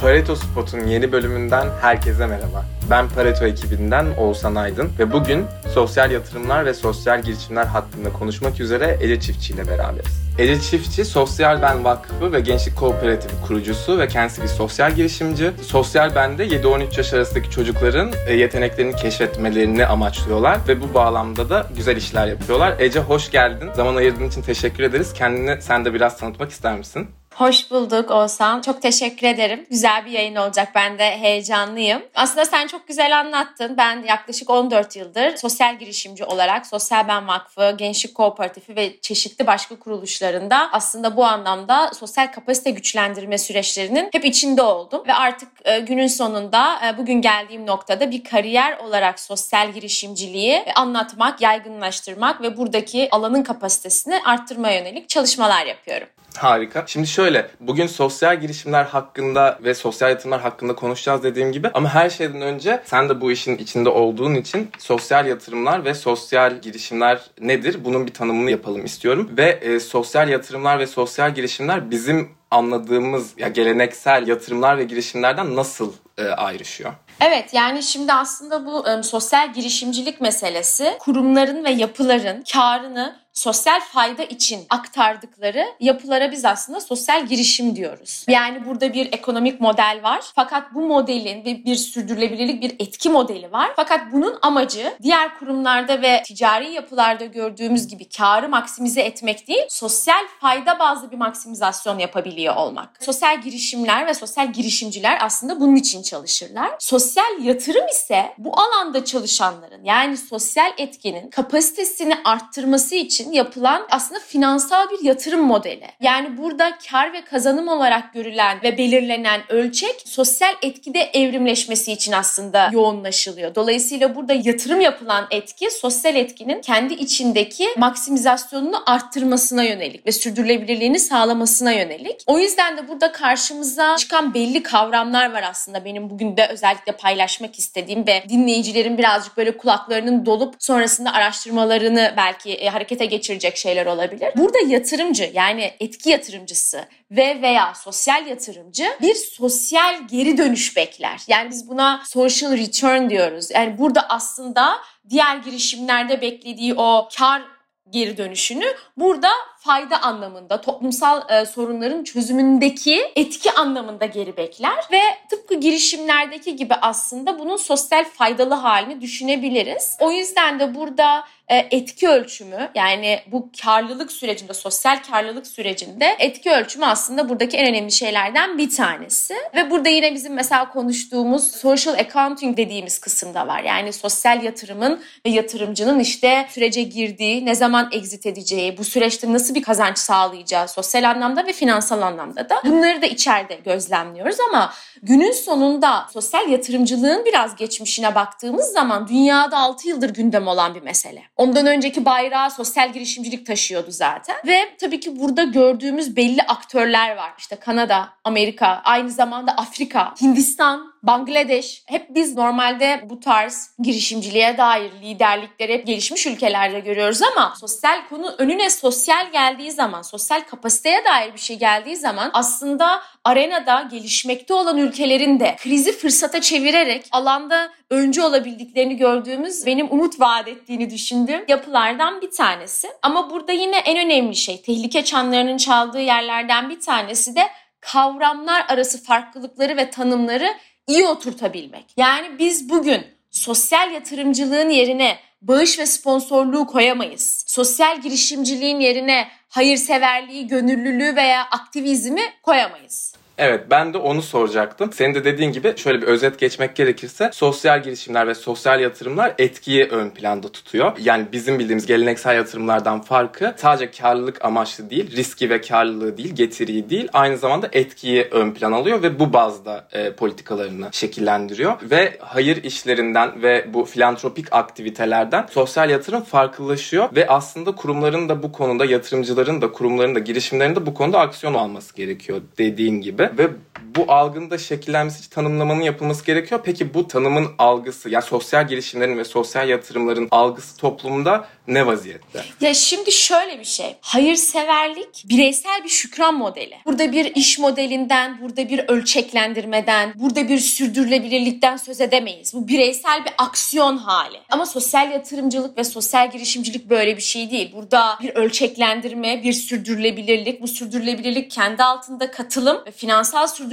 Pareto Spot'un yeni bölümünden herkese merhaba. Ben Pareto ekibinden Oğuzhan Aydın ve bugün sosyal yatırımlar ve sosyal girişimler hakkında konuşmak üzere Ece Çiftçi ile beraberiz. Ece Çiftçi, Sosyal Ben Vakfı ve Gençlik Kooperatifi kurucusu ve kendisi bir sosyal girişimci. Sosyal Ben'de 7-13 yaş arasındaki çocukların e, yeteneklerini keşfetmelerini amaçlıyorlar ve bu bağlamda da güzel işler yapıyorlar. Ece hoş geldin. Zaman ayırdığın için teşekkür ederiz. Kendini sen de biraz tanıtmak ister misin? Hoş bulduk Oğuzhan. Çok teşekkür ederim. Güzel bir yayın olacak. Ben de heyecanlıyım. Aslında sen çok güzel anlattın. Ben yaklaşık 14 yıldır sosyal girişimci olarak Sosyal Ben Vakfı, Gençlik Kooperatifi ve çeşitli başka kuruluşlarında aslında bu anlamda sosyal kapasite güçlendirme süreçlerinin hep içinde oldum. Ve artık e, günün sonunda e, bugün geldiğim noktada bir kariyer olarak sosyal girişimciliği anlatmak, yaygınlaştırmak ve buradaki alanın kapasitesini arttırmaya yönelik çalışmalar yapıyorum. Harika. Şimdi şöyle, bugün sosyal girişimler hakkında ve sosyal yatırımlar hakkında konuşacağız dediğim gibi. Ama her şeyden önce sen de bu işin içinde olduğun için sosyal yatırımlar ve sosyal girişimler nedir? Bunun bir tanımını yapalım istiyorum. Ve e, sosyal yatırımlar ve sosyal girişimler bizim anladığımız ya geleneksel yatırımlar ve girişimlerden nasıl e, ayrışıyor? Evet yani şimdi aslında bu e, sosyal girişimcilik meselesi kurumların ve yapıların karını sosyal fayda için aktardıkları yapılara biz aslında sosyal girişim diyoruz. Yani burada bir ekonomik model var. Fakat bu modelin ve bir sürdürülebilirlik bir etki modeli var. Fakat bunun amacı diğer kurumlarda ve ticari yapılarda gördüğümüz gibi karı maksimize etmek değil, sosyal fayda bazlı bir maksimizasyon yapabiliyor olmak. Sosyal girişimler ve sosyal girişimciler aslında bunun için çalışırlar. Sosyal yatırım ise bu alanda çalışanların yani sosyal etkinin kapasitesini arttırması için yapılan aslında finansal bir yatırım modeli. Yani burada kar ve kazanım olarak görülen ve belirlenen ölçek sosyal etkide evrimleşmesi için aslında yoğunlaşılıyor. Dolayısıyla burada yatırım yapılan etki sosyal etkinin kendi içindeki maksimizasyonunu arttırmasına yönelik ve sürdürülebilirliğini sağlamasına yönelik. O yüzden de burada karşımıza çıkan belli kavramlar var aslında benim bugün de özellikle paylaşmak istediğim ve dinleyicilerin birazcık böyle kulaklarının dolup sonrasında araştırmalarını belki e, harekete geçirecek şeyler olabilir. Burada yatırımcı yani etki yatırımcısı ve veya sosyal yatırımcı bir sosyal geri dönüş bekler. Yani biz buna social return diyoruz. Yani burada aslında diğer girişimlerde beklediği o kar geri dönüşünü burada fayda anlamında, toplumsal e, sorunların çözümündeki etki anlamında geri bekler ve tıpkı girişimlerdeki gibi aslında bunun sosyal faydalı halini düşünebiliriz. O yüzden de burada e, etki ölçümü yani bu karlılık sürecinde, sosyal karlılık sürecinde etki ölçümü aslında buradaki en önemli şeylerden bir tanesi. Ve burada yine bizim mesela konuştuğumuz social accounting dediğimiz kısımda var. Yani sosyal yatırımın ve yatırımcının işte sürece girdiği, ne zaman exit edeceği, bu süreçte nasıl bir kazanç sağlayacağı sosyal anlamda ve finansal anlamda da bunları da içeride gözlemliyoruz ama günün sonunda sosyal yatırımcılığın biraz geçmişine baktığımız zaman dünyada 6 yıldır gündem olan bir mesele. Ondan önceki bayrağı sosyal girişimcilik taşıyordu zaten. Ve tabii ki burada gördüğümüz belli aktörler var. İşte Kanada, Amerika, aynı zamanda Afrika, Hindistan, Bangladeş. Hep biz normalde bu tarz girişimciliğe dair liderlikleri hep gelişmiş ülkelerde görüyoruz ama sosyal konu önüne sosyal geldiği zaman, sosyal kapasiteye dair bir şey geldiği zaman aslında arenada gelişmekte olan ülkelerin de krizi fırsata çevirerek alanda öncü olabildiklerini gördüğümüz benim umut vaat ettiğini düşündüğüm yapılardan bir tanesi. Ama burada yine en önemli şey tehlike çanlarının çaldığı yerlerden bir tanesi de kavramlar arası farklılıkları ve tanımları iyi oturtabilmek. Yani biz bugün sosyal yatırımcılığın yerine bağış ve sponsorluğu koyamayız. Sosyal girişimciliğin yerine hayırseverliği, gönüllülüğü veya aktivizmi koyamayız. Evet ben de onu soracaktım. Senin de dediğin gibi şöyle bir özet geçmek gerekirse sosyal girişimler ve sosyal yatırımlar etkiyi ön planda tutuyor. Yani bizim bildiğimiz geleneksel yatırımlardan farkı sadece karlılık amaçlı değil, riski ve karlılığı değil, getiriyi değil, aynı zamanda etkiyi ön plan alıyor ve bu bazda e, politikalarını şekillendiriyor. Ve hayır işlerinden ve bu filantropik aktivitelerden sosyal yatırım farklılaşıyor ve aslında kurumların da bu konuda yatırımcıların da kurumların da girişimlerin de bu konuda aksiyon alması gerekiyor dediğin gibi ve bu algının da şekillenmesi için tanımlamanın yapılması gerekiyor. Peki bu tanımın algısı, yani sosyal girişimlerin ve sosyal yatırımların algısı toplumda ne vaziyette? Ya şimdi şöyle bir şey. Hayırseverlik bireysel bir şükran modeli. Burada bir iş modelinden, burada bir ölçeklendirmeden, burada bir sürdürülebilirlikten söz edemeyiz. Bu bireysel bir aksiyon hali. Ama sosyal yatırımcılık ve sosyal girişimcilik böyle bir şey değil. Burada bir ölçeklendirme, bir sürdürülebilirlik. Bu sürdürülebilirlik kendi altında katılım ve finansal sürdürülebilirlik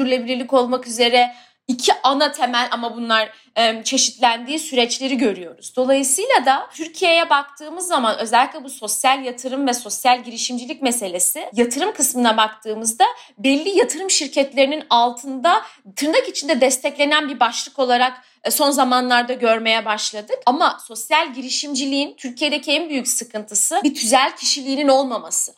olmak üzere iki ana temel ama bunlar e, çeşitlendiği süreçleri görüyoruz. Dolayısıyla da Türkiye'ye baktığımız zaman özellikle bu sosyal yatırım ve sosyal girişimcilik meselesi yatırım kısmına baktığımızda belli yatırım şirketlerinin altında tırnak içinde desteklenen bir başlık olarak e, son zamanlarda görmeye başladık. Ama sosyal girişimciliğin Türkiye'deki en büyük sıkıntısı bir tüzel kişiliğinin olmaması.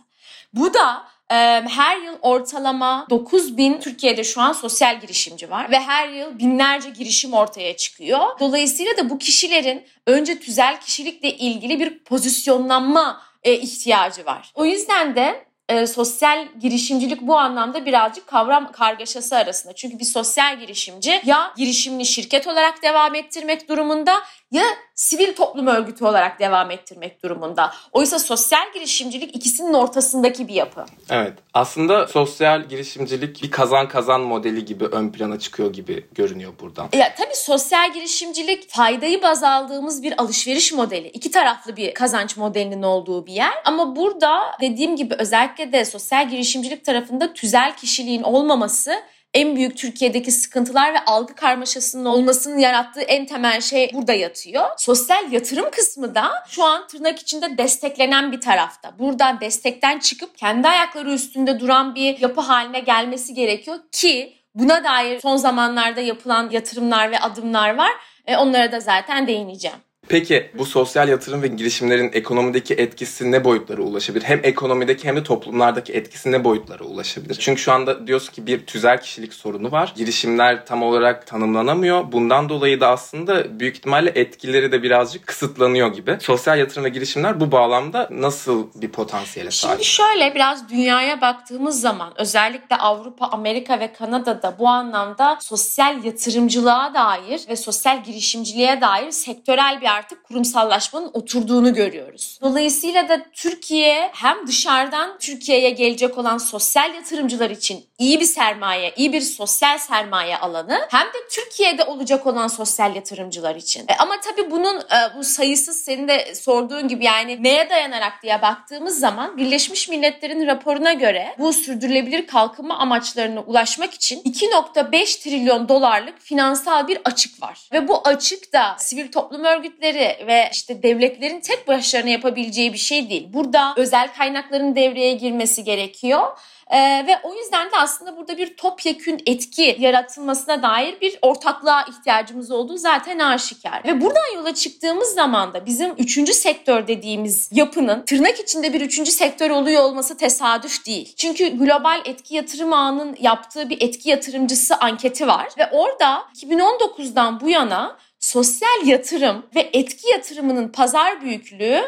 Bu da her yıl ortalama 9 bin Türkiye'de şu an sosyal girişimci var ve her yıl binlerce girişim ortaya çıkıyor. Dolayısıyla da bu kişilerin önce tüzel kişilikle ilgili bir pozisyonlanma ihtiyacı var. O yüzden de e, sosyal girişimcilik bu anlamda birazcık kavram kargaşası arasında. Çünkü bir sosyal girişimci ya girişimini şirket olarak devam ettirmek durumunda ya sivil toplum örgütü olarak devam ettirmek durumunda. Oysa sosyal girişimcilik ikisinin ortasındaki bir yapı. Evet. Aslında sosyal girişimcilik bir kazan kazan modeli gibi ön plana çıkıyor gibi görünüyor buradan. Ya tabii sosyal girişimcilik faydayı baz aldığımız bir alışveriş modeli. İki taraflı bir kazanç modelinin olduğu bir yer. Ama burada dediğim gibi özellikle de sosyal girişimcilik tarafında tüzel kişiliğin olmaması en büyük Türkiye'deki sıkıntılar ve algı karmaşasının olmasının yarattığı en temel şey burada yatıyor. Sosyal yatırım kısmı da şu an tırnak içinde desteklenen bir tarafta. Buradan destekten çıkıp kendi ayakları üstünde duran bir yapı haline gelmesi gerekiyor ki buna dair son zamanlarda yapılan yatırımlar ve adımlar var. E onlara da zaten değineceğim. Peki bu sosyal yatırım ve girişimlerin ekonomideki etkisi ne boyutlara ulaşabilir? Hem ekonomideki hem de toplumlardaki etkisi ne boyutlara ulaşabilir? Çünkü şu anda diyorsun ki bir tüzel kişilik sorunu var. Girişimler tam olarak tanımlanamıyor. Bundan dolayı da aslında büyük ihtimalle etkileri de birazcık kısıtlanıyor gibi. Sosyal yatırım ve girişimler bu bağlamda nasıl bir potansiyele sahip? Şimdi şöyle biraz dünyaya baktığımız zaman özellikle Avrupa, Amerika ve Kanada'da bu anlamda sosyal yatırımcılığa dair ve sosyal girişimciliğe dair sektörel bir artık kurumsallaşmanın oturduğunu görüyoruz. Dolayısıyla da Türkiye hem dışarıdan Türkiye'ye gelecek olan sosyal yatırımcılar için iyi bir sermaye, iyi bir sosyal sermaye alanı hem de Türkiye'de olacak olan sosyal yatırımcılar için. E, ama tabii bunun e, bu sayısız senin de sorduğun gibi yani neye dayanarak diye baktığımız zaman Birleşmiş Milletler'in raporuna göre bu sürdürülebilir kalkınma amaçlarına ulaşmak için 2.5 trilyon dolarlık finansal bir açık var. Ve bu açık da sivil toplum örgütleri devletleri ve işte devletlerin tek başlarına yapabileceği bir şey değil. Burada özel kaynakların devreye girmesi gerekiyor. Ee, ve o yüzden de aslında burada bir topyekün etki yaratılmasına dair bir ortaklığa ihtiyacımız olduğu zaten aşikar. Ve buradan yola çıktığımız zaman da bizim üçüncü sektör dediğimiz yapının tırnak içinde bir üçüncü sektör oluyor olması tesadüf değil. Çünkü global etki yatırım ağının yaptığı bir etki yatırımcısı anketi var ve orada 2019'dan bu yana sosyal yatırım ve etki yatırımının pazar büyüklüğü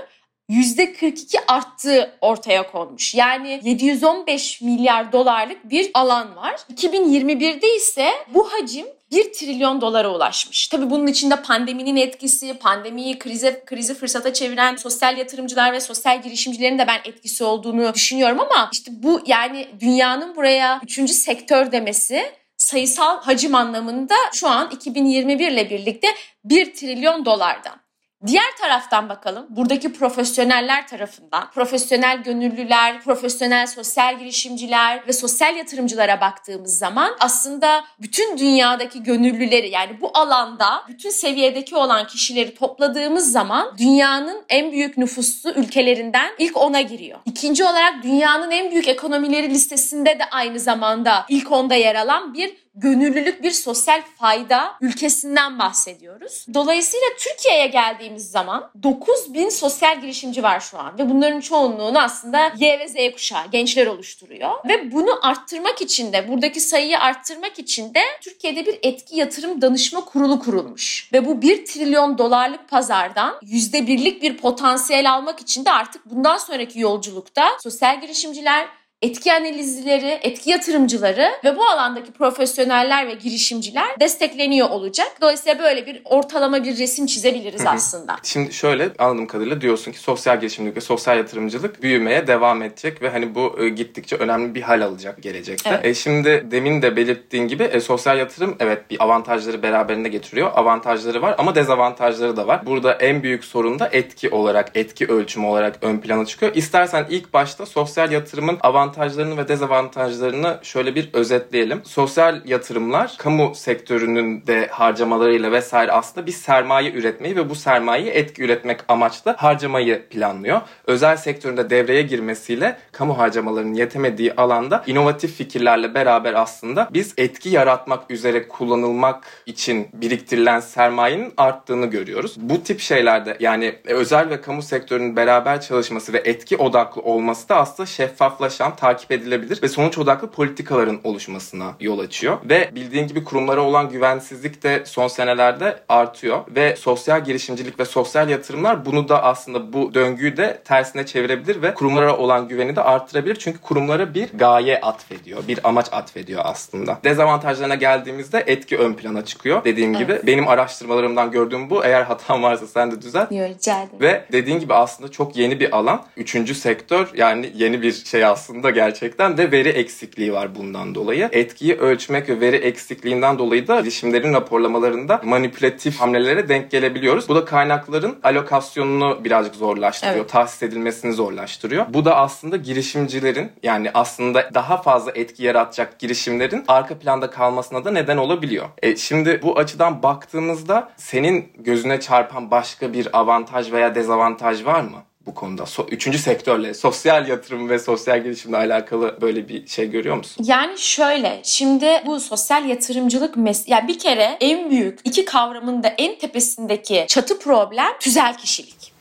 %42 arttığı ortaya konmuş. Yani 715 milyar dolarlık bir alan var. 2021'de ise bu hacim 1 trilyon dolara ulaşmış. Tabii bunun içinde pandeminin etkisi, pandemiyi krize krizi fırsata çeviren sosyal yatırımcılar ve sosyal girişimcilerin de ben etkisi olduğunu düşünüyorum ama işte bu yani dünyanın buraya üçüncü sektör demesi sayısal hacim anlamında şu an 2021 ile birlikte 1 trilyon dolardan. Diğer taraftan bakalım buradaki profesyoneller tarafından profesyonel gönüllüler, profesyonel sosyal girişimciler ve sosyal yatırımcılara baktığımız zaman aslında bütün dünyadaki gönüllüleri yani bu alanda bütün seviyedeki olan kişileri topladığımız zaman dünyanın en büyük nüfuslu ülkelerinden ilk ona giriyor. İkinci olarak dünyanın en büyük ekonomileri listesinde de aynı zamanda ilk onda yer alan bir gönüllülük bir sosyal fayda ülkesinden bahsediyoruz. Dolayısıyla Türkiye'ye geldiğimiz zaman 9 bin sosyal girişimci var şu an ve bunların çoğunluğunu aslında Y ve Z kuşağı gençler oluşturuyor. Ve bunu arttırmak için de buradaki sayıyı arttırmak için de Türkiye'de bir etki yatırım danışma kurulu kurulmuş. Ve bu 1 trilyon dolarlık pazardan %1'lik bir potansiyel almak için de artık bundan sonraki yolculukta sosyal girişimciler etki analizleri, etki yatırımcıları ve bu alandaki profesyoneller ve girişimciler destekleniyor olacak. Dolayısıyla böyle bir ortalama bir resim çizebiliriz Hı hı. aslında. Şimdi şöyle anladığım kadarıyla diyorsun ki sosyal girişimcilik ve sosyal yatırımcılık büyümeye devam edecek ve hani bu e, gittikçe önemli bir hal alacak gelecekte. Evet. E, şimdi demin de belirttiğin gibi e, sosyal yatırım evet bir avantajları beraberinde getiriyor. Avantajları var ama dezavantajları da var. Burada en büyük sorun da etki olarak, etki ölçümü olarak ön plana çıkıyor. İstersen ilk başta sosyal yatırımın avantajlarını ve dezavantajlarını şöyle bir özetleyelim. Sosyal yatırımlar kamu sektörünün de harcamalarıyla vesaire aslında bir sermaye üretmeyi ve bu sermayeyi etki üretmek amaçlı harcamayı planlıyor. Özel sektöründe devreye girmesiyle kamu harcamalarının yetemediği alanda inovatif fikirlerle beraber aslında biz etki yaratmak üzere kullanılmak için biriktirilen sermayenin arttığını görüyoruz. Bu tip şeylerde yani özel ve kamu sektörünün beraber çalışması ve etki odaklı olması da aslında şeffaflaşan, takip edilebilir ve sonuç odaklı politikaların oluşmasına yol açıyor. Ve bildiğin gibi kurumlara olan güvensizlik de son senelerde artıyor ve sosyal girişimcilik ve sosyal yatırımlar bunu da aslında bu döngüyü de tersine çevirebilir ve kurumlara olan güveni de arttırabilir. Çünkü kurumlara bir gaye atfediyor, bir amaç atfediyor aslında. Dezavantajlarına geldiğimizde etki ön plana çıkıyor. Dediğim Evet. gibi benim araştırmalarımdan gördüğüm bu. Eğer hatam varsa sen de düzelt. Diyor rica ederim. Ve dediğin gibi aslında çok yeni bir alan. Üçüncü sektör yani yeni bir şey aslında gerçekten ve veri eksikliği var bundan dolayı. Etkiyi ölçmek ve veri eksikliğinden dolayı da girişimlerin raporlamalarında manipülatif hamlelere denk gelebiliyoruz. Bu da kaynakların alokasyonunu birazcık zorlaştırıyor. Evet. Tahsis edilmesini zorlaştırıyor. Bu da aslında girişimcilerin yani aslında daha fazla etki yaratacak girişimlerin arka planda kalmasına da neden olabiliyor. E, şimdi bu açıdan baktığımızda senin gözüne çarpan başka bir avantaj veya dezavantaj var mı? Bu konuda. So- üçüncü sektörle, sosyal yatırım ve sosyal girişimle alakalı böyle bir şey görüyor musun? Yani şöyle, şimdi bu sosyal yatırımcılık mes yani bir kere en büyük iki kavramın da en tepesindeki çatı problem tüzel kişilik.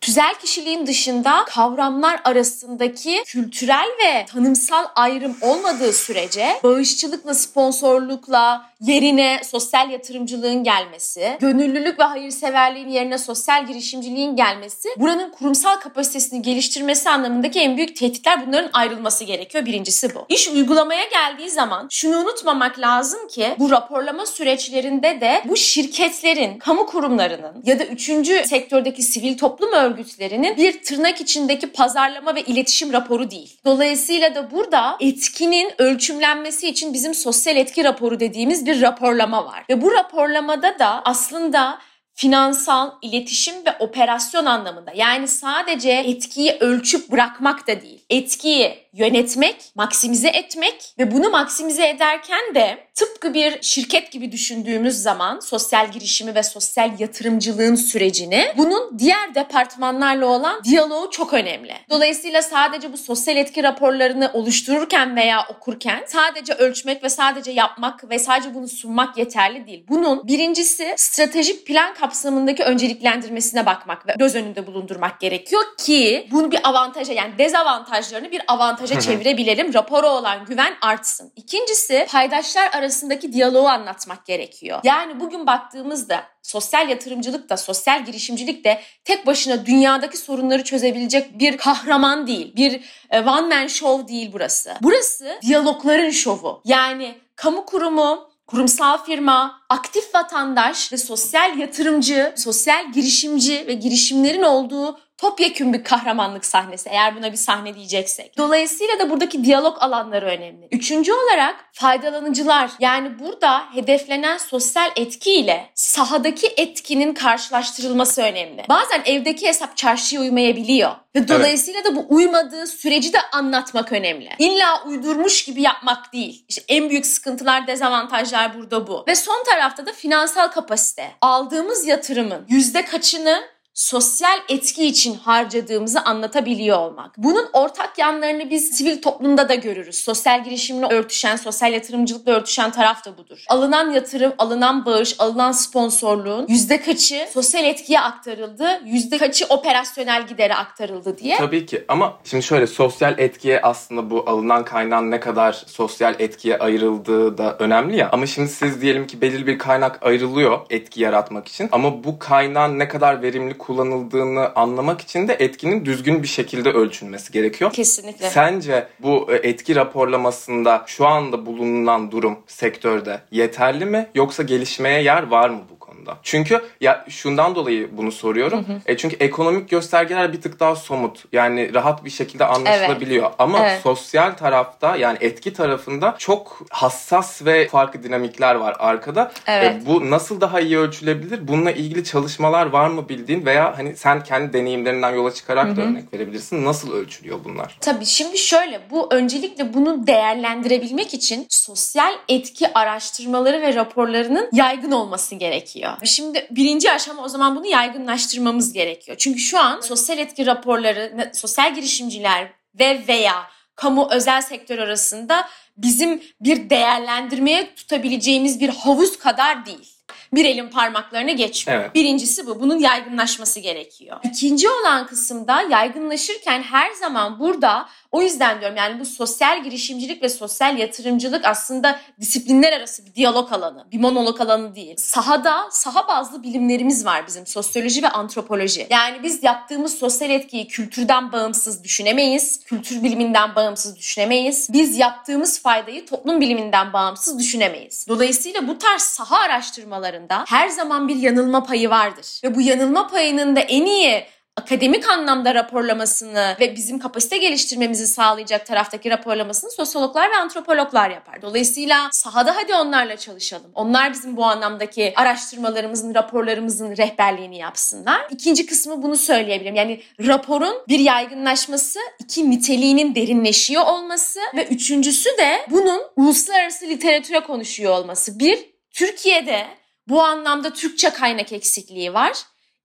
Tüzel kişiliğin dışında kavramlar arasındaki kültürel ve tanımsal ayrım olmadığı sürece bağışçılıkla, sponsorlukla yerine sosyal yatırımcılığın gelmesi, gönüllülük ve hayırseverliğin yerine sosyal girişimciliğin gelmesi, buranın kurumsal kapasitesini geliştirmesi anlamındaki en büyük tehditler bunların ayrılması gerekiyor. Birincisi bu. İş uygulamaya geldiği zaman şunu unutmamak lazım ki bu raporlama süreçlerinde de bu şirketlerin, kamu kurumlarının ya da üçüncü sektördeki sivil toplum örgütlerinin bir tırnak içindeki pazarlama ve iletişim raporu değil. Dolayısıyla da burada etkinin ölçümlenmesi için bizim sosyal etki raporu dediğimiz bir raporlama var. Ve bu raporlamada da aslında finansal, iletişim ve operasyon anlamında yani sadece etkiyi ölçüp bırakmak da değil. Etkiyi yönetmek, maksimize etmek ve bunu maksimize ederken de tıpkı bir şirket gibi düşündüğümüz zaman sosyal girişimi ve sosyal yatırımcılığın sürecini bunun diğer departmanlarla olan diyaloğu çok önemli. Dolayısıyla sadece bu sosyal etki raporlarını oluştururken veya okurken sadece ölçmek ve sadece yapmak ve sadece bunu sunmak yeterli değil. Bunun birincisi stratejik plan kapsamındaki önceliklendirmesine bakmak ve göz önünde bulundurmak gerekiyor ki bunu bir avantaja yani dezavantajlarını bir avantaja çevirebilelim. Rapora olan güven artsın. İkincisi paydaşlar arasındaki diyaloğu anlatmak gerekiyor. Yani bugün baktığımızda sosyal yatırımcılık da sosyal girişimcilik de tek başına dünyadaki sorunları çözebilecek bir kahraman değil. Bir e, one man show değil burası. Burası diyalogların şovu. Yani kamu kurumu, kurumsal firma, aktif vatandaş ve sosyal yatırımcı, sosyal girişimci ve girişimlerin olduğu topyekün bir kahramanlık sahnesi eğer buna bir sahne diyeceksek. Dolayısıyla da buradaki diyalog alanları önemli. Üçüncü olarak faydalanıcılar yani burada hedeflenen sosyal etki ile sahadaki etkinin karşılaştırılması önemli. Bazen evdeki hesap çarşıya uymayabiliyor. Ve dolayısıyla da bu uymadığı süreci de anlatmak önemli. İlla uydurmuş gibi yapmak değil. İşte en büyük sıkıntılar, dezavantajlar burada bu. Ve son tarafta da finansal kapasite. Aldığımız yatırımın yüzde kaçını sosyal etki için harcadığımızı anlatabiliyor olmak. Bunun ortak yanlarını biz sivil toplumda da görürüz. Sosyal girişimle örtüşen, sosyal yatırımcılıkla örtüşen taraf da budur. Alınan yatırım, alınan bağış, alınan sponsorluğun yüzde kaçı sosyal etkiye aktarıldı, yüzde kaçı operasyonel gidere aktarıldı diye. Tabii ki ama şimdi şöyle sosyal etkiye aslında bu alınan kaynağın ne kadar sosyal etkiye ayrıldığı da önemli ya. Ama şimdi siz diyelim ki belirli bir kaynak ayrılıyor etki yaratmak için ama bu kaynağın ne kadar verimli kullanıldığını anlamak için de etkinin düzgün bir şekilde ölçülmesi gerekiyor. Kesinlikle. Sence bu e, etki raporlamasında şu anda bulunan durum sektörde yeterli mi yoksa gelişmeye yer var mı bu konuda? Çünkü ya şundan dolayı bunu soruyorum. E çünkü ekonomik göstergeler bir tık daha somut. Yani rahat bir şekilde anlaşılabiliyor. Ama Evet. sosyal tarafta yani etki tarafında çok hassas ve farklı dinamikler var arkada. Evet. E, bu nasıl daha iyi ölçülebilir? Bununla ilgili çalışmalar var mı bildiğin veya hani sen kendi deneyimlerinden yola çıkarak da örnek verebilirsin. Nasıl ölçülüyor bunlar? Tabii şimdi şöyle bu öncelikle bunu değerlendirebilmek için sosyal etki araştırmaları ve raporlarının yaygın olması gerekiyor. Şimdi birinci aşama o zaman bunu yaygınlaştırmamız gerekiyor. Çünkü şu an sosyal etki raporları, sosyal girişimciler ve veya kamu özel sektör arasında bizim bir değerlendirmeye tutabileceğimiz bir havuz kadar değil. Bir elin parmaklarına geçmiyor. Evet. Birincisi bu. Bunun yaygınlaşması gerekiyor. İkinci olan kısımda yaygınlaşırken her zaman burada o yüzden diyorum yani bu sosyal girişimcilik ve sosyal yatırımcılık aslında disiplinler arası bir diyalog alanı, bir monolog alanı değil. Sahada, saha bazlı bilimlerimiz var bizim sosyoloji ve antropoloji. Yani biz yaptığımız sosyal etkiyi kültürden bağımsız düşünemeyiz, kültür biliminden bağımsız düşünemeyiz. Biz yaptığımız faydayı toplum biliminden bağımsız düşünemeyiz. Dolayısıyla bu tarz saha araştırmalarında her zaman bir yanılma payı vardır. Ve bu yanılma payının da en iyi akademik anlamda raporlamasını ve bizim kapasite geliştirmemizi sağlayacak taraftaki raporlamasını sosyologlar ve antropologlar yapar. Dolayısıyla sahada hadi onlarla çalışalım. Onlar bizim bu anlamdaki araştırmalarımızın, raporlarımızın rehberliğini yapsınlar. İkinci kısmı bunu söyleyebilirim. Yani raporun bir yaygınlaşması, iki niteliğinin derinleşiyor olması ve üçüncüsü de bunun uluslararası literatüre konuşuyor olması. Bir, Türkiye'de bu anlamda Türkçe kaynak eksikliği var.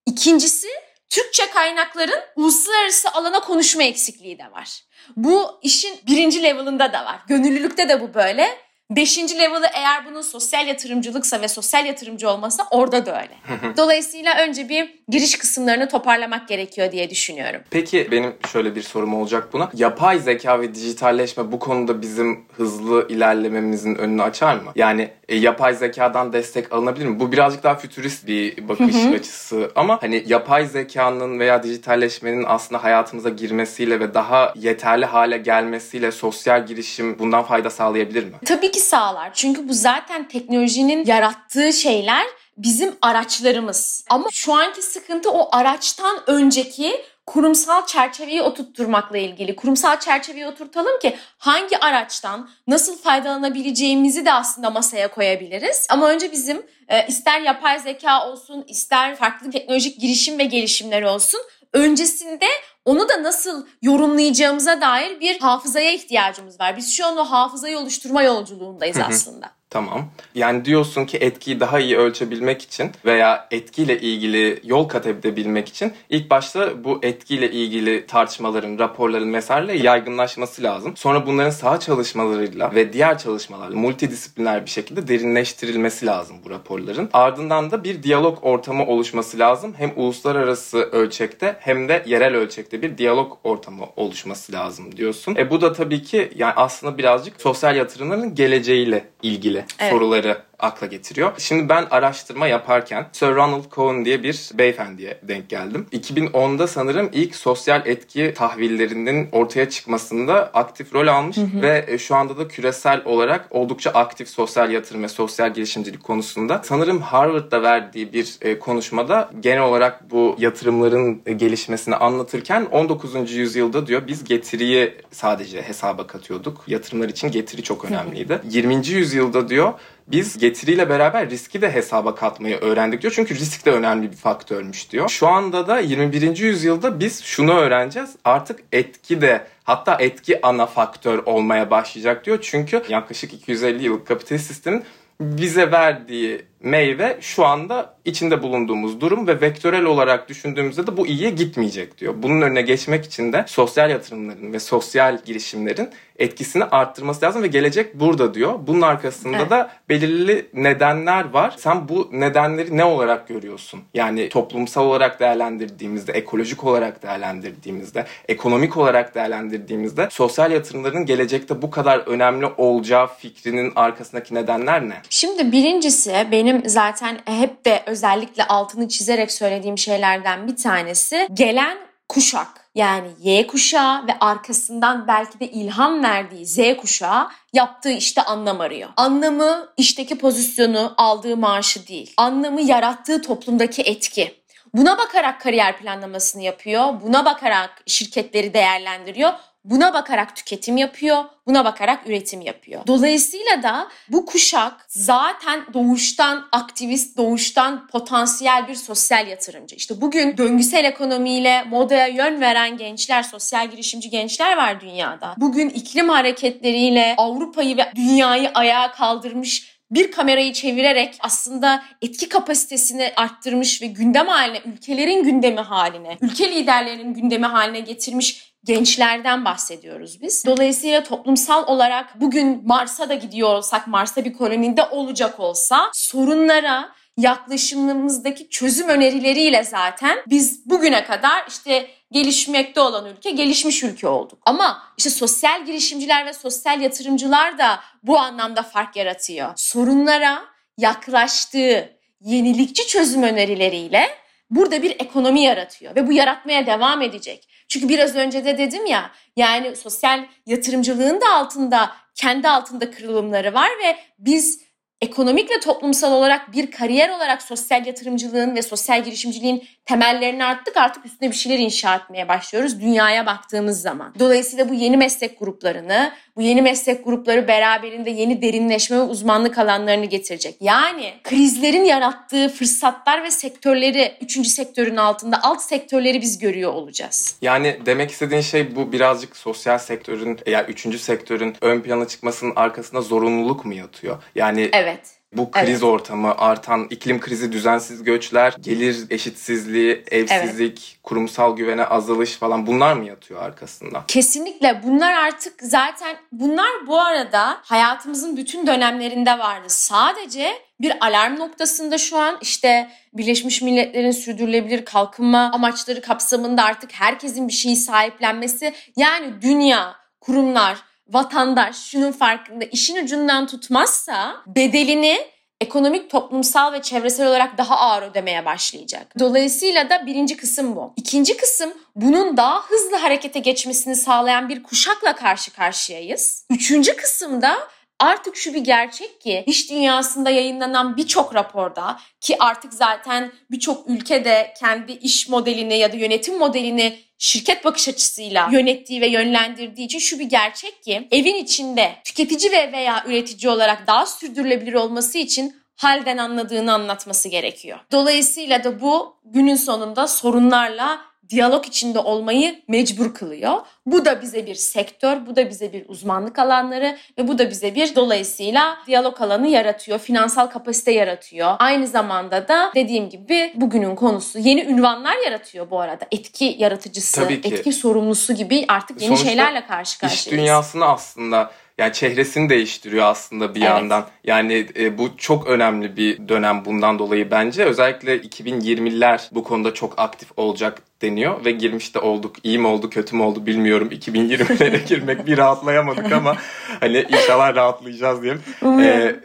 İkincisi Türkçe kaynakların uluslararası alana konuşma eksikliği de var. Bu işin birinci level'ında da var. Gönüllülükte de bu böyle. Beşinci level'ı eğer bunun sosyal yatırımcılıksa ve sosyal yatırımcı olmasa orada da öyle. Dolayısıyla önce bir giriş kısımlarını toparlamak gerekiyor diye düşünüyorum. Peki benim şöyle bir sorum olacak buna. Yapay zeka ve dijitalleşme bu konuda bizim hızlı ilerlememizin önünü açar mı? Yani e, yapay zekadan destek alınabilir mi? Bu birazcık daha fütürist bir bakış açısı ama hani yapay zekanın veya dijitalleşmenin aslında hayatımıza girmesiyle ve daha yeterli hale gelmesiyle sosyal girişim bundan fayda sağlayabilir mi? Tabii ki sağlar. Çünkü bu zaten teknolojinin yarattığı şeyler bizim araçlarımız. Ama şu anki sıkıntı o araçtan önceki kurumsal çerçeveyi oturtturmakla ilgili. Kurumsal çerçeveyi oturtalım ki hangi araçtan nasıl faydalanabileceğimizi de aslında masaya koyabiliriz. Ama önce bizim e, ister yapay zeka olsun, ister farklı teknolojik girişim ve gelişimler olsun öncesinde onu da nasıl yorumlayacağımıza dair bir hafızaya ihtiyacımız var. Biz şu an o hafızayı oluşturma yolculuğundayız aslında. Tamam. Yani diyorsun ki etkiyi daha iyi ölçebilmek için veya etkiyle ilgili yol kat edebilmek için ilk başta bu etkiyle ilgili tartışmaların, raporların vesaire yaygınlaşması lazım. Sonra bunların saha çalışmalarıyla ve diğer çalışmalarla multidisipliner bir şekilde derinleştirilmesi lazım bu raporların. Ardından da bir diyalog ortamı oluşması lazım. Hem uluslararası ölçekte hem de yerel ölçekte bir diyalog ortamı oluşması lazım diyorsun. E bu da tabii ki yani aslında birazcık sosyal yatırımların geleceğiyle ilgili Evet. soruları akla getiriyor. Şimdi ben araştırma yaparken Sir Ronald Cohen diye bir beyefendiye denk geldim. 2010'da sanırım ilk sosyal etki tahvillerinin ortaya çıkmasında aktif rol almış ve e, şu anda da küresel olarak oldukça aktif sosyal yatırım ve sosyal girişimcilik konusunda. Sanırım Harvard'da verdiği bir e, konuşmada genel olarak bu yatırımların e, gelişmesini anlatırken 19. yüzyılda diyor biz getiriyi sadece hesaba katıyorduk. Yatırımlar için getiri çok önemliydi. 20. yüzyılda diyor biz getiriyle beraber riski de hesaba katmayı öğrendik diyor. Çünkü risk de önemli bir faktörmüş diyor. Şu anda da 21. yüzyılda biz şunu öğreneceğiz. Artık etki de hatta etki ana faktör olmaya başlayacak diyor. Çünkü yaklaşık 250 yıllık kapitalist sistemin bize verdiği meyve şu anda içinde bulunduğumuz durum ve vektörel olarak düşündüğümüzde de bu iyiye gitmeyecek diyor. Bunun önüne geçmek için de sosyal yatırımların ve sosyal girişimlerin etkisini arttırması lazım ve gelecek burada diyor. Bunun arkasında Evet. da belirli nedenler var. Sen bu nedenleri ne olarak görüyorsun? Yani toplumsal olarak değerlendirdiğimizde, ekolojik olarak değerlendirdiğimizde, ekonomik olarak değerlendirdiğimizde sosyal yatırımların gelecekte bu kadar önemli olacağı fikrinin arkasındaki nedenler ne? Şimdi birincisi benim zaten hep de özellikle altını çizerek söylediğim şeylerden bir tanesi gelen kuşak. Yani Y kuşağı ve arkasından belki de ilham verdiği Z kuşağı yaptığı işte anlam arıyor. Anlamı işteki pozisyonu, aldığı maaşı değil. Anlamı yarattığı toplumdaki etki. Buna bakarak kariyer planlamasını yapıyor. Buna bakarak şirketleri değerlendiriyor. Buna bakarak tüketim yapıyor, buna bakarak üretim yapıyor. Dolayısıyla da bu kuşak zaten doğuştan aktivist, doğuştan potansiyel bir sosyal yatırımcı. İşte bugün döngüsel ekonomiyle modaya yön veren gençler, sosyal girişimci gençler var dünyada. Bugün iklim hareketleriyle Avrupa'yı ve dünyayı ayağa kaldırmış bir kamerayı çevirerek aslında etki kapasitesini arttırmış ve gündem haline, ülkelerin gündemi haline, ülke liderlerinin gündemi haline getirmiş gençlerden bahsediyoruz biz. Dolayısıyla toplumsal olarak bugün Mars'a da gidiyor olsak, Mars'ta bir kolonide olacak olsa sorunlara yaklaşımımızdaki çözüm önerileriyle zaten biz bugüne kadar işte gelişmekte olan ülke gelişmiş ülke olduk. Ama işte sosyal girişimciler ve sosyal yatırımcılar da bu anlamda fark yaratıyor. Sorunlara yaklaştığı yenilikçi çözüm önerileriyle burada bir ekonomi yaratıyor ve bu yaratmaya devam edecek. Çünkü biraz önce de dedim ya yani sosyal yatırımcılığın da altında kendi altında kırılımları var ve biz ekonomik ve toplumsal olarak bir kariyer olarak sosyal yatırımcılığın ve sosyal girişimciliğin temellerini attık artık üstüne bir şeyler inşa etmeye başlıyoruz dünyaya baktığımız zaman. Dolayısıyla bu yeni meslek gruplarını, bu yeni meslek grupları beraberinde yeni derinleşme ve uzmanlık alanlarını getirecek. Yani krizlerin yarattığı fırsatlar ve sektörleri, üçüncü sektörün altında alt sektörleri biz görüyor olacağız. Yani demek istediğin şey bu birazcık sosyal sektörün ya yani üçüncü sektörün ön plana çıkmasının arkasında zorunluluk mu yatıyor? Yani Evet. Bu kriz evet. ortamı, artan iklim krizi, düzensiz göçler, gelir eşitsizliği, evsizlik, evet. kurumsal güvene azalış falan bunlar mı yatıyor arkasında? Kesinlikle. Bunlar artık zaten bunlar bu arada hayatımızın bütün dönemlerinde vardı. Sadece bir alarm noktasında şu an işte Birleşmiş Milletler'in sürdürülebilir kalkınma amaçları kapsamında artık herkesin bir şeyi sahiplenmesi yani dünya, kurumlar, vatandaş şunun farkında işin ucundan tutmazsa bedelini ekonomik, toplumsal ve çevresel olarak daha ağır ödemeye başlayacak. Dolayısıyla da birinci kısım bu. İkinci kısım bunun daha hızlı harekete geçmesini sağlayan bir kuşakla karşı karşıyayız. Üçüncü kısımda Artık şu bir gerçek ki iş dünyasında yayınlanan birçok raporda ki artık zaten birçok ülkede kendi iş modelini ya da yönetim modelini şirket bakış açısıyla yönettiği ve yönlendirdiği için şu bir gerçek ki evin içinde tüketici ve veya üretici olarak daha sürdürülebilir olması için halden anladığını anlatması gerekiyor. Dolayısıyla da bu günün sonunda sorunlarla diyalog içinde olmayı mecbur kılıyor. Bu da bize bir sektör, bu da bize bir uzmanlık alanları ve bu da bize bir dolayısıyla diyalog alanı yaratıyor, finansal kapasite yaratıyor. Aynı zamanda da dediğim gibi bugünün konusu yeni ünvanlar yaratıyor bu arada. Etki yaratıcısı, etki sorumlusu gibi artık yeni Sonuçta şeylerle karşı karşıyayız. İş dünyasını aslında yani çehresini değiştiriyor aslında bir evet. yandan. Yani e, bu çok önemli bir dönem bundan dolayı bence. Özellikle 2020'ler bu konuda çok aktif olacak deniyor ve girmiş de olduk. İyi mi oldu, kötü mü oldu bilmiyorum. 2020'lere girmek bir rahatlayamadık ama hani inşallah rahatlayacağız diyeyim. Ee,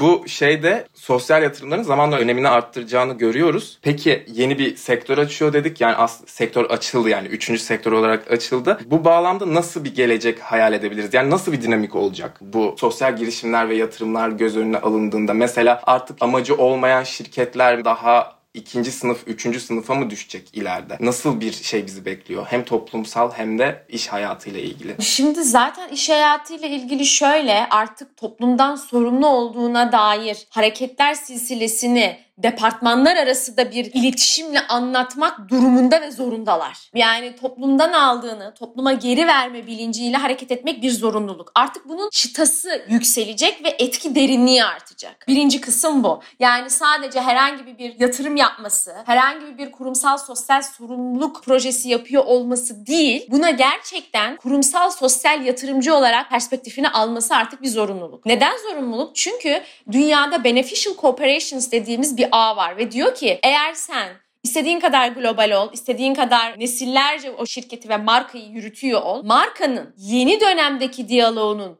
bu şeyde sosyal yatırımların zamanla önemini arttıracağını görüyoruz. Peki yeni bir sektör açıyor dedik. Yani as sektör açıldı yani üçüncü sektör olarak açıldı. Bu bağlamda nasıl bir gelecek hayal edebiliriz? Yani nasıl bir dinamik olacak bu sosyal girişimler ve yatırımlar göz önüne alındığında? Mesela artık amacı olmayan şirketler daha ikinci sınıf, üçüncü sınıfa mı düşecek ileride? Nasıl bir şey bizi bekliyor? Hem toplumsal hem de iş hayatıyla ilgili. Şimdi zaten iş hayatıyla ilgili şöyle artık toplumdan sorumlu olduğuna dair hareketler silsilesini departmanlar arası da bir iletişimle anlatmak durumunda ve zorundalar. Yani toplumdan aldığını topluma geri verme bilinciyle hareket etmek bir zorunluluk. Artık bunun çıtası yükselecek ve etki derinliği artacak. Birinci kısım bu. Yani sadece herhangi bir yatırım yapması, herhangi bir kurumsal sosyal sorumluluk projesi yapıyor olması değil, buna gerçekten kurumsal sosyal yatırımcı olarak perspektifini alması artık bir zorunluluk. Neden zorunluluk? Çünkü dünyada beneficial cooperations dediğimiz bir bir ağ var ve diyor ki eğer sen istediğin kadar global ol, istediğin kadar nesillerce o şirketi ve markayı yürütüyor ol. Markanın yeni dönemdeki diyaloğunun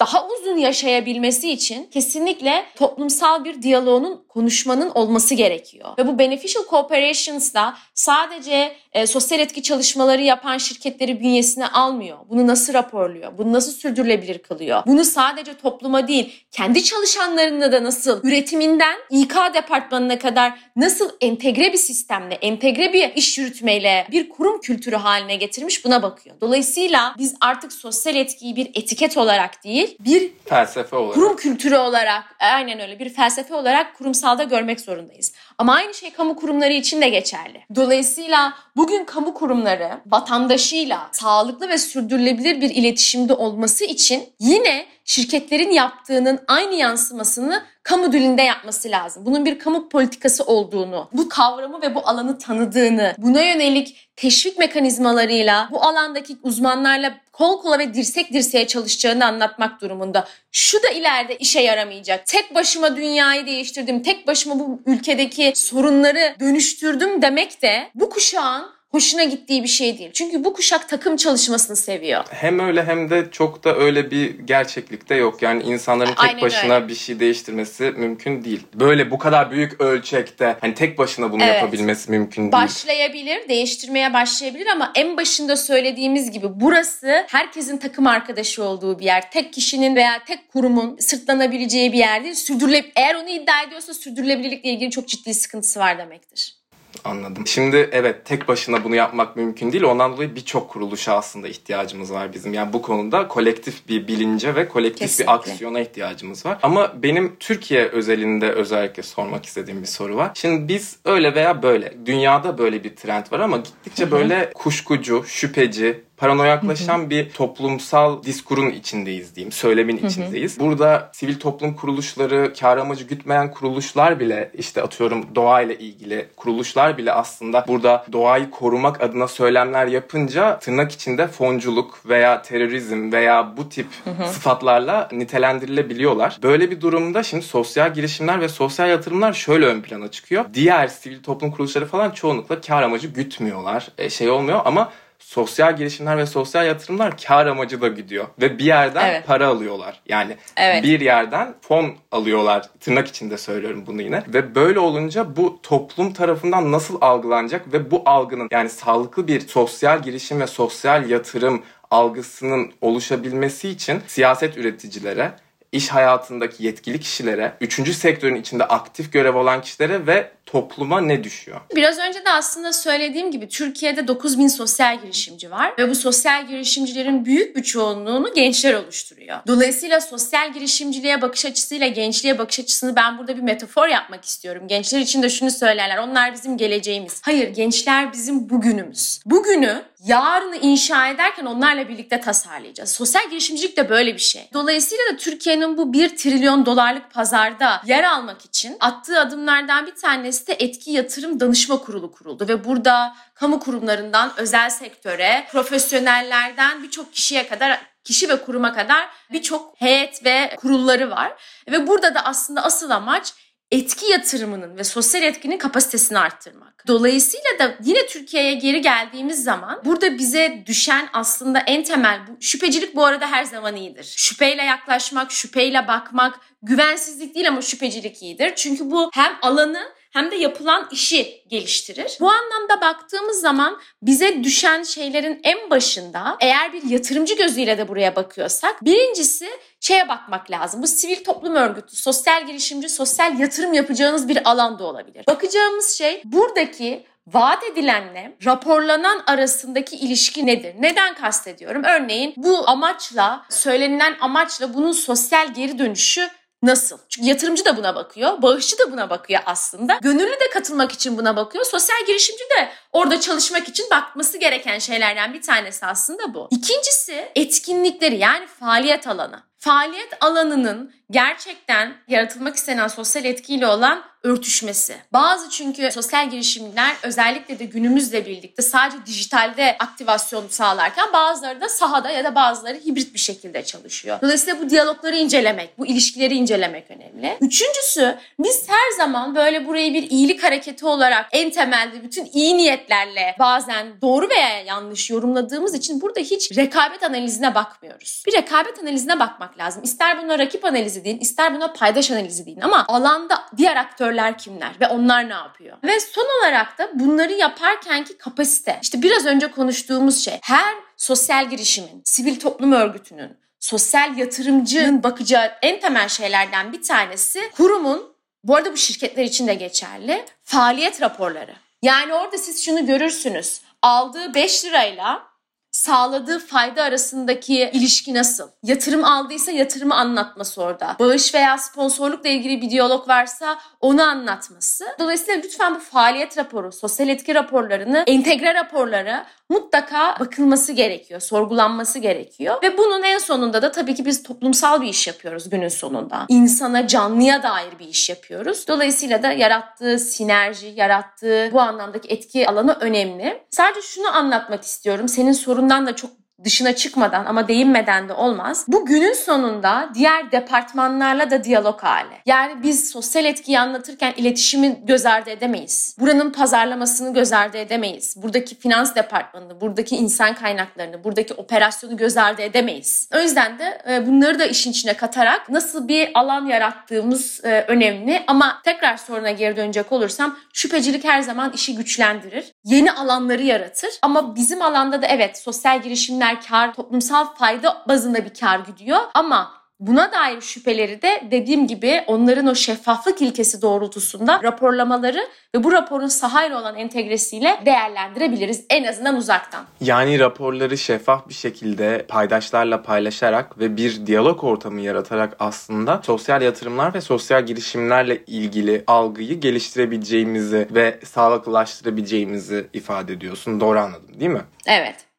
daha uzun yaşayabilmesi için kesinlikle toplumsal bir diyaloğunun, konuşmanın olması gerekiyor. Ve bu beneficial cooperations'da sadece e, sosyal etki çalışmaları yapan şirketleri bünyesine almıyor. Bunu nasıl raporluyor? Bunu nasıl sürdürülebilir kılıyor? Bunu sadece topluma değil, kendi çalışanlarına da nasıl üretiminden İK departmanına kadar nasıl entegre bir sistemle, entegre bir iş yürütmeyle bir kurum kültürü haline getirmiş buna bakıyor. Dolayısıyla biz artık sosyal etkiyi bir etiket olarak değil, bir Felsefe olarak. kurum kültürü olarak, aynen öyle bir felsefe olarak kurumsalda görmek zorundayız. Ama aynı şey kamu kurumları için de geçerli. Dolayısıyla bugün kamu kurumları vatandaşıyla sağlıklı ve sürdürülebilir bir iletişimde olması için yine şirketlerin yaptığının aynı yansımasını kamu dilinde yapması lazım. Bunun bir kamu politikası olduğunu, bu kavramı ve bu alanı tanıdığını, buna yönelik teşvik mekanizmalarıyla bu alandaki uzmanlarla kol kola ve dirsek dirseğe çalışacağını anlatmak durumunda. Şu da ileride işe yaramayacak. Tek başıma dünyayı değiştirdim, tek başıma bu ülkedeki sorunları dönüştürdüm demek de bu kuşağın hoşuna gittiği bir şey değil. Çünkü bu kuşak takım çalışmasını seviyor. Hem öyle hem de çok da öyle bir gerçeklikte yok. Yani insanların tek Aynen başına öyle. bir şey değiştirmesi mümkün değil. Böyle bu kadar büyük ölçekte hani tek başına bunu Evet. yapabilmesi mümkün değil. Başlayabilir, değiştirmeye başlayabilir ama en başında söylediğimiz gibi burası herkesin takım arkadaşı olduğu bir yer. Tek kişinin veya tek kurumun sırtlanabileceği bir yer değil. Sürdürüle eğer onu iddia ediyorsa sürdürülebilirlikle ilgili çok ciddi sıkıntısı var demektir. Anladım. Şimdi evet tek başına bunu yapmak mümkün değil. Ondan dolayı birçok kuruluşa aslında ihtiyacımız var bizim. Yani bu konuda kolektif bir bilince ve kolektif Kesinlikle. bir aksiyona ihtiyacımız var. Ama benim Türkiye özelinde özellikle sormak istediğim bir soru var. Şimdi biz öyle veya böyle dünyada böyle bir trend var ama gittikçe böyle kuşkucu, şüpheci, paranoyaklaşan bir toplumsal diskurun içindeyiz diyeyim, söylemin içindeyiz. Burada sivil toplum kuruluşları, kar amacı gütmeyen kuruluşlar bile işte atıyorum doğayla ilgili kuruluşlar bile aslında burada doğayı korumak adına söylemler yapınca tırnak içinde fonculuk veya terörizm veya bu tip sıfatlarla nitelendirilebiliyorlar. Böyle bir durumda şimdi sosyal girişimler ve sosyal yatırımlar şöyle ön plana çıkıyor. Diğer sivil toplum kuruluşları falan çoğunlukla kar amacı gütmüyorlar. E, şey olmuyor ama sosyal girişimler ve sosyal yatırımlar kar amacı da gidiyor. Ve bir yerden Evet. para alıyorlar. Yani Evet. bir yerden fon alıyorlar. Tırnak içinde söylüyorum bunu yine. Ve böyle olunca bu toplum tarafından nasıl algılanacak ve bu algının yani sağlıklı bir sosyal girişim ve sosyal yatırım algısının oluşabilmesi için siyaset üreticilere, iş hayatındaki yetkili kişilere, üçüncü sektörün içinde aktif görev olan kişilere ve topluma ne düşüyor? Biraz önce de aslında söylediğim gibi Türkiye'de 9000 sosyal girişimci var ve bu sosyal girişimcilerin büyük bir çoğunluğunu gençler oluşturuyor. Dolayısıyla sosyal girişimciliğe bakış açısıyla gençliğe bakış açısını ben burada bir metafor yapmak istiyorum. Gençler için de şunu söylerler. Onlar bizim geleceğimiz. Hayır, gençler bizim bugünümüz. Bugünü yarını inşa ederken onlarla birlikte tasarlayacağız. Sosyal girişimcilik de böyle bir şey. Dolayısıyla da Türkiye'nin bu 1 trilyon dolarlık pazarda yer almak için attığı adımlardan bir tanesi de etki yatırım danışma kurulu kuruldu ve burada kamu kurumlarından özel sektöre, profesyonellerden birçok kişiye kadar kişi ve kuruma kadar birçok heyet ve kurulları var. Ve burada da aslında asıl amaç etki yatırımının ve sosyal etkinin kapasitesini arttırmak. Dolayısıyla da yine Türkiye'ye geri geldiğimiz zaman burada bize düşen aslında en temel bu şüphecilik bu arada her zaman iyidir. Şüpheyle yaklaşmak, şüpheyle bakmak, güvensizlik değil ama şüphecilik iyidir. Çünkü bu hem alanı hem de yapılan işi geliştirir. Bu anlamda baktığımız zaman bize düşen şeylerin en başında eğer bir yatırımcı gözüyle de buraya bakıyorsak birincisi şeye bakmak lazım. Bu sivil toplum örgütü, sosyal girişimci, sosyal yatırım yapacağınız bir alan da olabilir. Bakacağımız şey buradaki vaat edilenle raporlanan arasındaki ilişki nedir? Neden kastediyorum? Örneğin bu amaçla, söylenilen amaçla bunun sosyal geri dönüşü Nasıl? Çünkü yatırımcı da buna bakıyor, bağışçı da buna bakıyor aslında. Gönüllü de katılmak için buna bakıyor. Sosyal girişimci de orada çalışmak için bakması gereken şeylerden bir tanesi aslında bu. İkincisi etkinlikleri yani faaliyet alanı. Faaliyet alanının gerçekten yaratılmak istenen sosyal etkiyle olan örtüşmesi. Bazı çünkü sosyal girişimler özellikle de günümüzle birlikte sadece dijitalde aktivasyon sağlarken bazıları da sahada ya da bazıları hibrit bir şekilde çalışıyor. Dolayısıyla bu diyalogları incelemek, bu ilişkileri incelemek önemli. Üçüncüsü biz her zaman böyle burayı bir iyilik hareketi olarak en temelde bütün iyi niyetlerle bazen doğru veya yanlış yorumladığımız için burada hiç rekabet analizine bakmıyoruz. Bir rekabet analizine bakmak lazım. İster buna rakip analizi deyin, ister buna paydaş analizi deyin ama alanda diğer aktörler kimler ve onlar ne yapıyor? Ve son olarak da bunları yaparkenki kapasite. İşte biraz önce konuştuğumuz şey. Her sosyal girişimin, sivil toplum örgütünün, sosyal yatırımcının bakacağı en temel şeylerden bir tanesi kurumun, bu arada bu şirketler için de geçerli, faaliyet raporları. Yani orada siz şunu görürsünüz. Aldığı 5 lirayla sağladığı fayda arasındaki ilişki nasıl? Yatırım aldıysa yatırımı anlatması orada. Bağış veya sponsorlukla ilgili bir diyalog varsa onu anlatması. Dolayısıyla lütfen bu faaliyet raporu, sosyal etki raporlarını, entegre raporları mutlaka bakılması gerekiyor, sorgulanması gerekiyor. Ve bunun en sonunda da tabii ki biz toplumsal bir iş yapıyoruz günün sonunda. İnsana, canlıya dair bir iş yapıyoruz. Dolayısıyla da yarattığı sinerji, yarattığı bu anlamdaki etki alanı önemli. Sadece şunu anlatmak istiyorum. Senin sorundan da çok dışına çıkmadan ama değinmeden de olmaz. Bu günün sonunda diğer departmanlarla da diyalog hali. Yani biz sosyal etkiyi anlatırken iletişimi göz ardı edemeyiz. Buranın pazarlamasını göz ardı edemeyiz. Buradaki finans departmanını, buradaki insan kaynaklarını, buradaki operasyonu göz ardı edemeyiz. O yüzden de e, bunları da işin içine katarak nasıl bir alan yarattığımız e, önemli. Ama tekrar soruna geri dönecek olursam şüphecilik her zaman işi güçlendirir. Yeni alanları yaratır. Ama bizim alanda da evet sosyal girişimler kar, toplumsal fayda bazında bir kar gidiyor ama Buna dair şüpheleri de dediğim gibi onların o şeffaflık ilkesi doğrultusunda raporlamaları ve bu raporun sahayla olan entegresiyle değerlendirebiliriz en azından uzaktan. Yani raporları şeffaf bir şekilde paydaşlarla paylaşarak ve bir diyalog ortamı yaratarak aslında sosyal yatırımlar ve sosyal girişimlerle ilgili algıyı geliştirebileceğimizi ve sağlıklılaştırabileceğimizi ifade ediyorsun. Doğru anladım değil mi? Evet.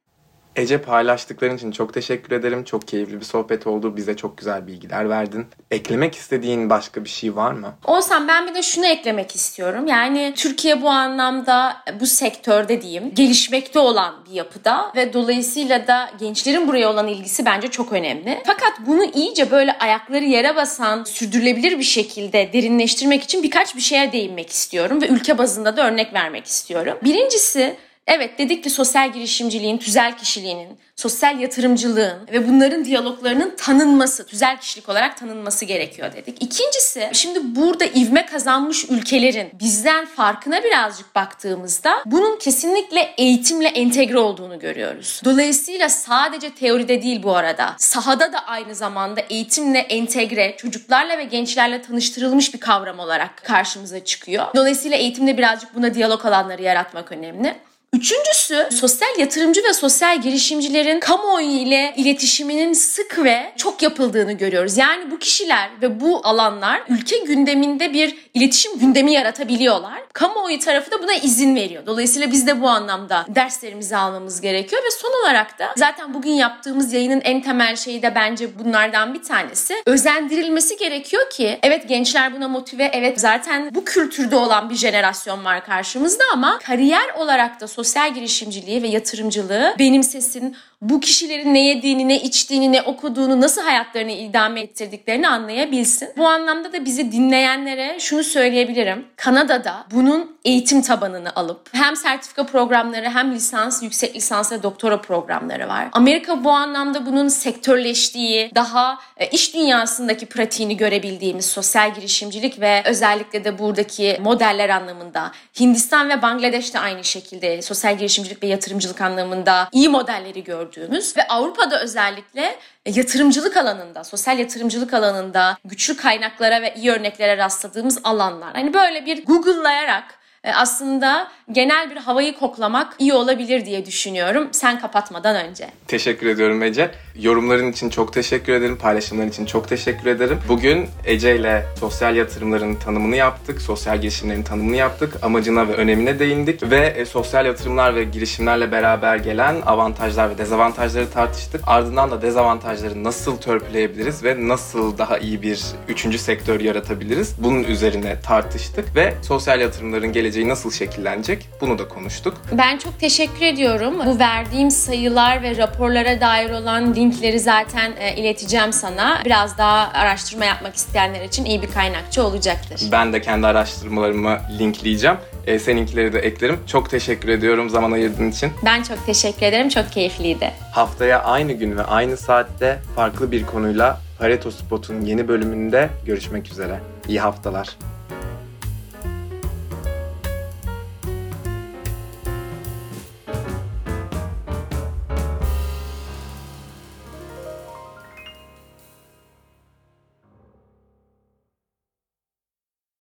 Ece paylaştıkların için çok teşekkür ederim. Çok keyifli bir sohbet oldu. Bize çok güzel bilgiler verdin. Eklemek istediğin başka bir şey var mı? Olsam ben bir de şunu eklemek istiyorum. Yani Türkiye bu anlamda bu sektörde diyeyim gelişmekte olan bir yapıda ve dolayısıyla da gençlerin buraya olan ilgisi bence çok önemli. Fakat bunu iyice böyle ayakları yere basan, sürdürülebilir bir şekilde derinleştirmek için birkaç bir şeye değinmek istiyorum ve ülke bazında da örnek vermek istiyorum. Birincisi Evet dedik ki sosyal girişimciliğin, tüzel kişiliğinin, sosyal yatırımcılığın ve bunların diyaloglarının tanınması, tüzel kişilik olarak tanınması gerekiyor dedik. İkincisi şimdi burada ivme kazanmış ülkelerin bizden farkına birazcık baktığımızda bunun kesinlikle eğitimle entegre olduğunu görüyoruz. Dolayısıyla sadece teoride değil bu arada. Sahada da aynı zamanda eğitimle entegre, çocuklarla ve gençlerle tanıştırılmış bir kavram olarak karşımıza çıkıyor. Dolayısıyla eğitimde birazcık buna diyalog alanları yaratmak önemli. Üçüncüsü sosyal yatırımcı ve sosyal girişimcilerin kamuoyu ile iletişiminin sık ve çok yapıldığını görüyoruz. Yani bu kişiler ve bu alanlar ülke gündeminde bir iletişim gündemi yaratabiliyorlar. Kamuoyu tarafı da buna izin veriyor. Dolayısıyla biz de bu anlamda derslerimizi almamız gerekiyor ve son olarak da zaten bugün yaptığımız yayının en temel şeyi de bence bunlardan bir tanesi. Özendirilmesi gerekiyor ki evet gençler buna motive, evet zaten bu kültürde olan bir jenerasyon var karşımızda ama kariyer olarak da sosyal girişimciliği ve yatırımcılığı benimsesin, bu kişilerin ne yediğini, ne içtiğini, ne okuduğunu, nasıl hayatlarını idame ettirdiklerini anlayabilsin. Bu anlamda da bizi dinleyenlere şunu söyleyebilirim. Kanada'da bunun eğitim tabanını alıp hem sertifika programları hem lisans, yüksek lisans ve doktora programları var. Amerika bu anlamda bunun sektörleştiği, daha e, iş dünyasındaki pratiğini görebildiğimiz sosyal girişimcilik ve özellikle de buradaki modeller anlamında Hindistan ve Bangladeş de aynı şekilde sosyal girişimcilik ve yatırımcılık anlamında iyi modelleri gördüğümüz ve Avrupa'da özellikle yatırımcılık alanında, sosyal yatırımcılık alanında güçlü kaynaklara ve iyi örneklere rastladığımız alanlar. Hani böyle bir Google'layarak e, aslında genel bir havayı koklamak iyi olabilir diye düşünüyorum sen kapatmadan önce. Teşekkür ediyorum Ece. Yorumların için çok teşekkür ederim. Paylaşımların için çok teşekkür ederim. Bugün Ece ile sosyal yatırımların tanımını yaptık. Sosyal girişimlerin tanımını yaptık. Amacına ve önemine değindik. Ve e, sosyal yatırımlar ve girişimlerle beraber gelen avantajlar ve dezavantajları tartıştık. Ardından da dezavantajları nasıl törpüleyebiliriz ve nasıl daha iyi bir üçüncü sektör yaratabiliriz? Bunun üzerine tartıştık ve sosyal yatırımların geleceği nasıl şekillenecek? Bunu da konuştuk. Ben çok teşekkür ediyorum. Bu verdiğim sayılar ve raporlara dair olan linkleri zaten e, ileteceğim sana. Biraz daha araştırma yapmak isteyenler için iyi bir kaynakçı olacaktır. Ben de kendi araştırmalarımı linkleyeceğim. E, seninkileri de eklerim. Çok teşekkür ediyorum zaman ayırdığın için. Ben çok teşekkür ederim. Çok keyifliydi. Haftaya aynı gün ve aynı saatte farklı bir konuyla Pareto Spot'un yeni bölümünde görüşmek üzere. İyi haftalar.